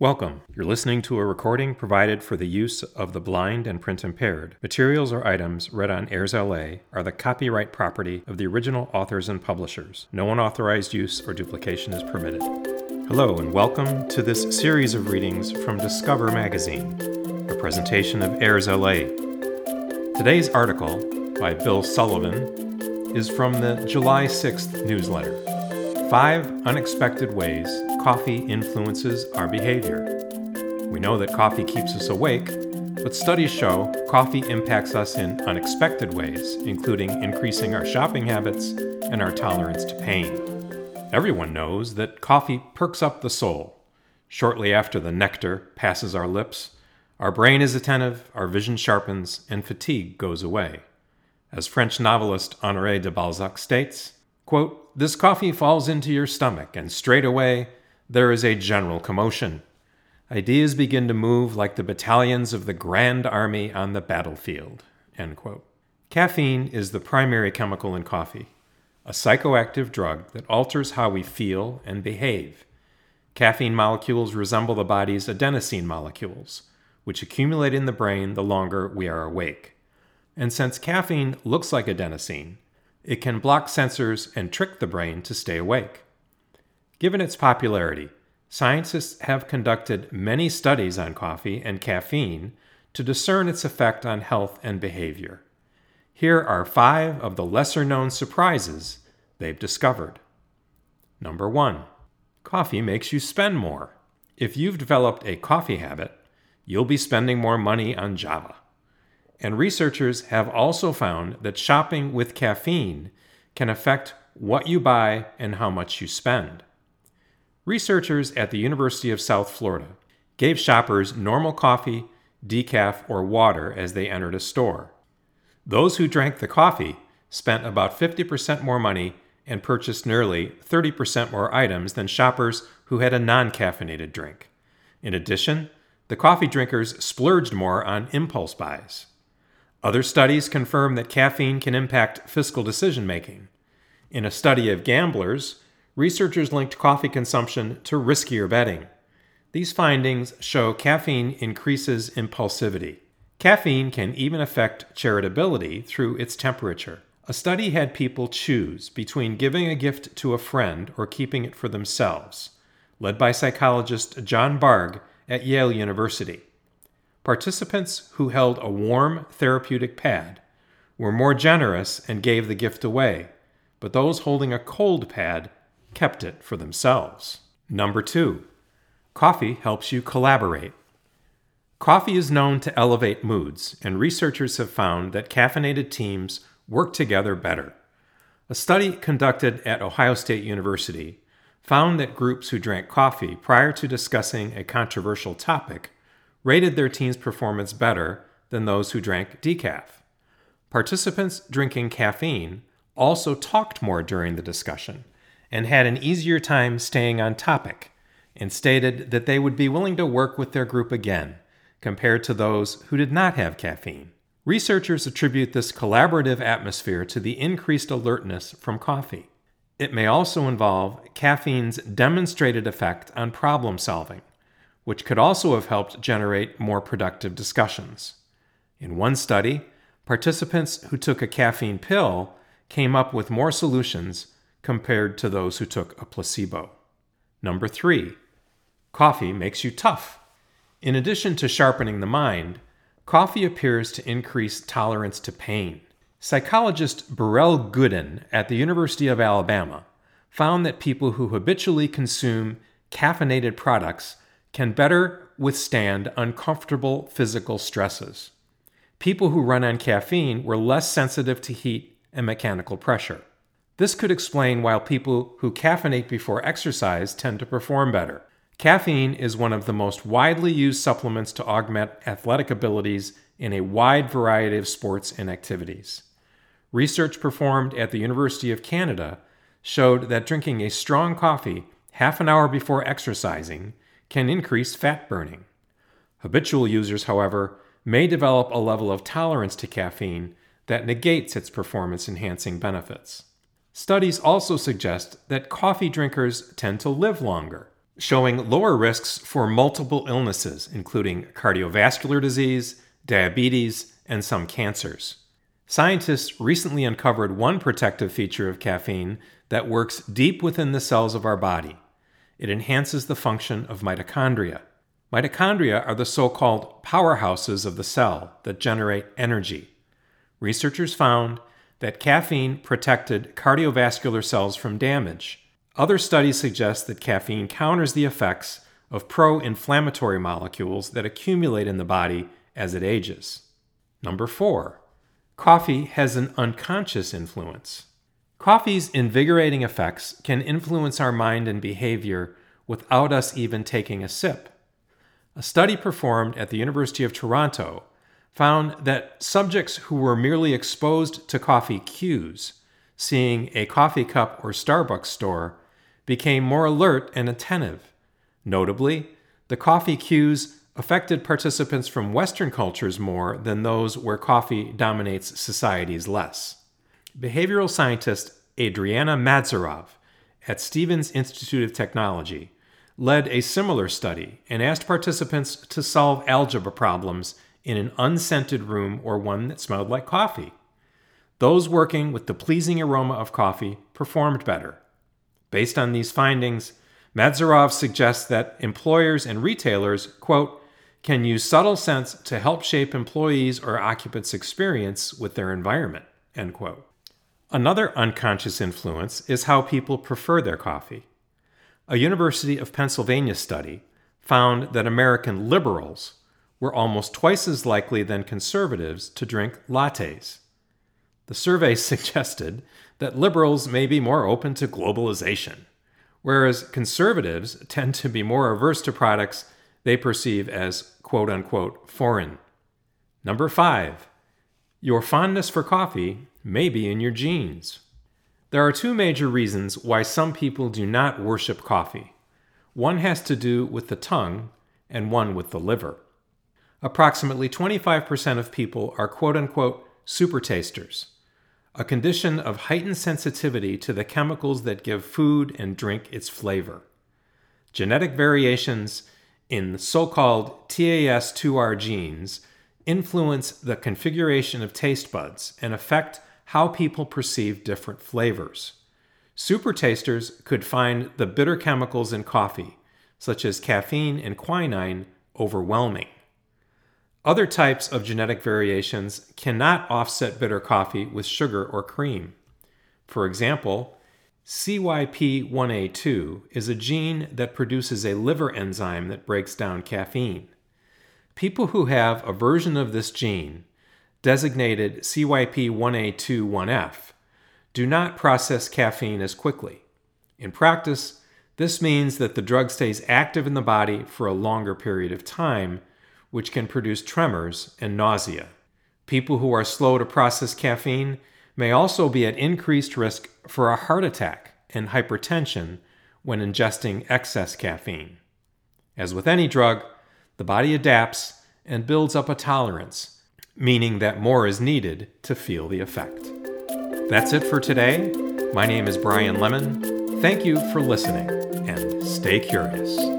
Welcome. You're listening to a recording provided for the use of the blind and print impaired. Materials or items read on AIRSLA are the copyright property of the original authors and publishers. No unauthorized use or duplication is permitted. Hello, and welcome to this series of readings from Discover Magazine, a presentation of AIRSLA. Today's article, by Bill Sullivan, is from the July 6th newsletter Five Unexpected Ways Coffee Influences Our Behavior. We know that coffee keeps us awake, but studies show coffee impacts us in unexpected ways, including increasing our shopping habits and our tolerance to pain. Everyone knows that coffee perks up the soul. Shortly after the nectar passes our lips, our brain is attentive, our vision sharpens, and fatigue goes away. As French novelist Honoré de Balzac states, quote, This coffee falls into your stomach, and straightway there is a general commotion. Ideas begin to move like the battalions of the Grand Army on the battlefield. Caffeine is the primary chemical in coffee, a psychoactive drug that alters how we feel and behave. Caffeine molecules resemble the body's adenosine molecules, which accumulate in the brain the longer we are awake. And since caffeine looks like adenosine, it can block sensors and trick the brain to stay awake. Given its popularity, scientists have conducted many studies on coffee and caffeine to discern its effect on health and behavior. Here are five of the lesser known surprises they've discovered. Number one, coffee makes you spend more. If you've developed a coffee habit, you'll be spending more money on Java. And researchers have also found that shopping with caffeine can affect what you buy and how much you spend. Researchers at the University of South Florida gave shoppers normal coffee, decaf, or water as they entered a store. Those who drank the coffee spent about 50% more money and purchased nearly 30% more items than shoppers who had a non caffeinated drink. In addition, the coffee drinkers splurged more on impulse buys. Other studies confirm that caffeine can impact fiscal decision making. In a study of gamblers, researchers linked coffee consumption to riskier betting. These findings show caffeine increases impulsivity. Caffeine can even affect charitability through its temperature. A study had people choose between giving a gift to a friend or keeping it for themselves, led by psychologist John Bargh at Yale University. Participants who held a warm therapeutic pad were more generous and gave the gift away, but those holding a cold pad kept it for themselves. Number two, coffee helps you collaborate. Coffee is known to elevate moods, and researchers have found that caffeinated teams work together better. A study conducted at Ohio State University found that groups who drank coffee prior to discussing a controversial topic rated their team's performance better than those who drank decaf. Participants drinking caffeine also talked more during the discussion and had an easier time staying on topic, and stated that they would be willing to work with their group again, compared to those who did not have caffeine. Researchers attribute this collaborative atmosphere to the increased alertness from coffee. It may also involve caffeine's demonstrated effect on problem solving, which could also have helped generate more productive discussions. In one study, participants who took a caffeine pill came up with more solutions compared to those who took a placebo. Number three, coffee makes you tough. In addition to sharpening the mind, coffee appears to increase tolerance to pain. Psychologist Burel Goodin at the University of Alabama found that people who habitually consume caffeinated products can better withstand uncomfortable physical stresses. People who run on caffeine were less sensitive to heat and mechanical pressure. This could explain why people who caffeinate before exercise tend to perform better. Caffeine is one of the most widely used supplements to augment athletic abilities in a wide variety of sports and activities. Research performed at the University of Canada showed that drinking a strong coffee half an hour before exercising can increase fat burning. Habitual users, however, may develop a level of tolerance to caffeine that negates its performance enhancing benefits. Studies also suggest that coffee drinkers tend to live longer. showing lower risks for multiple illnesses, including cardiovascular disease, diabetes, and some cancers. Scientists recently uncovered one protective feature of caffeine that works deep within the cells of our body. It enhances the function of mitochondria. Mitochondria are the so called powerhouses of the cell that generate energy. Researchers found that caffeine protected cardiovascular cells from damage. Other studies suggest that caffeine counters the effects of pro inflammatory molecules that accumulate in the body as it ages. Number four, coffee has an unconscious influence. Coffee's invigorating effects can influence our mind and behavior without us even taking a sip. A study performed at the University of Toronto found that subjects who were merely exposed to coffee cues, seeing a coffee cup or Starbucks store, became more alert and attentive. Notably, the coffee cues affected participants from Western cultures more than those where coffee dominates societies less. Behavioral scientist Adriana Madzharov at Stevens Institute of Technology led a similar study and asked participants to solve algebra problems in an unscented room or one that smelled like coffee. Those working with the pleasing aroma of coffee performed better. Based on these findings, Madzharov suggests that employers and retailers, quote, can use subtle scents to help shape employees or occupants' experience with their environment, end quote. Another unconscious influence is how people prefer their coffee. A University of Pennsylvania study found that American liberals were almost twice as likely than conservatives to drink lattes. The survey suggested that liberals may be more open to globalization, whereas conservatives tend to be more averse to products they perceive as quote unquote foreign. Number five, your fondness for coffee may be in your genes. There are two major reasons why some people do not worship coffee. One has to do with the tongue, and one with the liver approximately 25% of people are quote unquote super tasters, a condition of heightened sensitivity to the chemicals that give food and drink its flavor. Genetic variations in so called TAS2R genes influence the configuration of taste buds and affect how people perceive different flavors. Super tasters could find the bitter chemicals in coffee, such as caffeine and quinine, overwhelming. Other types of genetic variations cannot offset bitter coffee with sugar or cream. For example, CYP1A2 is a gene that produces a liver enzyme that breaks down caffeine. People who have a version of this gene, designated CYP1A2-1F, do not process caffeine as quickly. In practice, this means that the drug stays active in the body for a longer period of time which can produce tremors and nausea. People who are slow to process caffeine may also be at increased risk for a heart attack and hypertension when ingesting excess caffeine. As with any drug, the body adapts and builds up a tolerance, meaning that more is needed to feel the effect. That's it for today. My name is Brian Lemon. Thank you for listening and stay curious.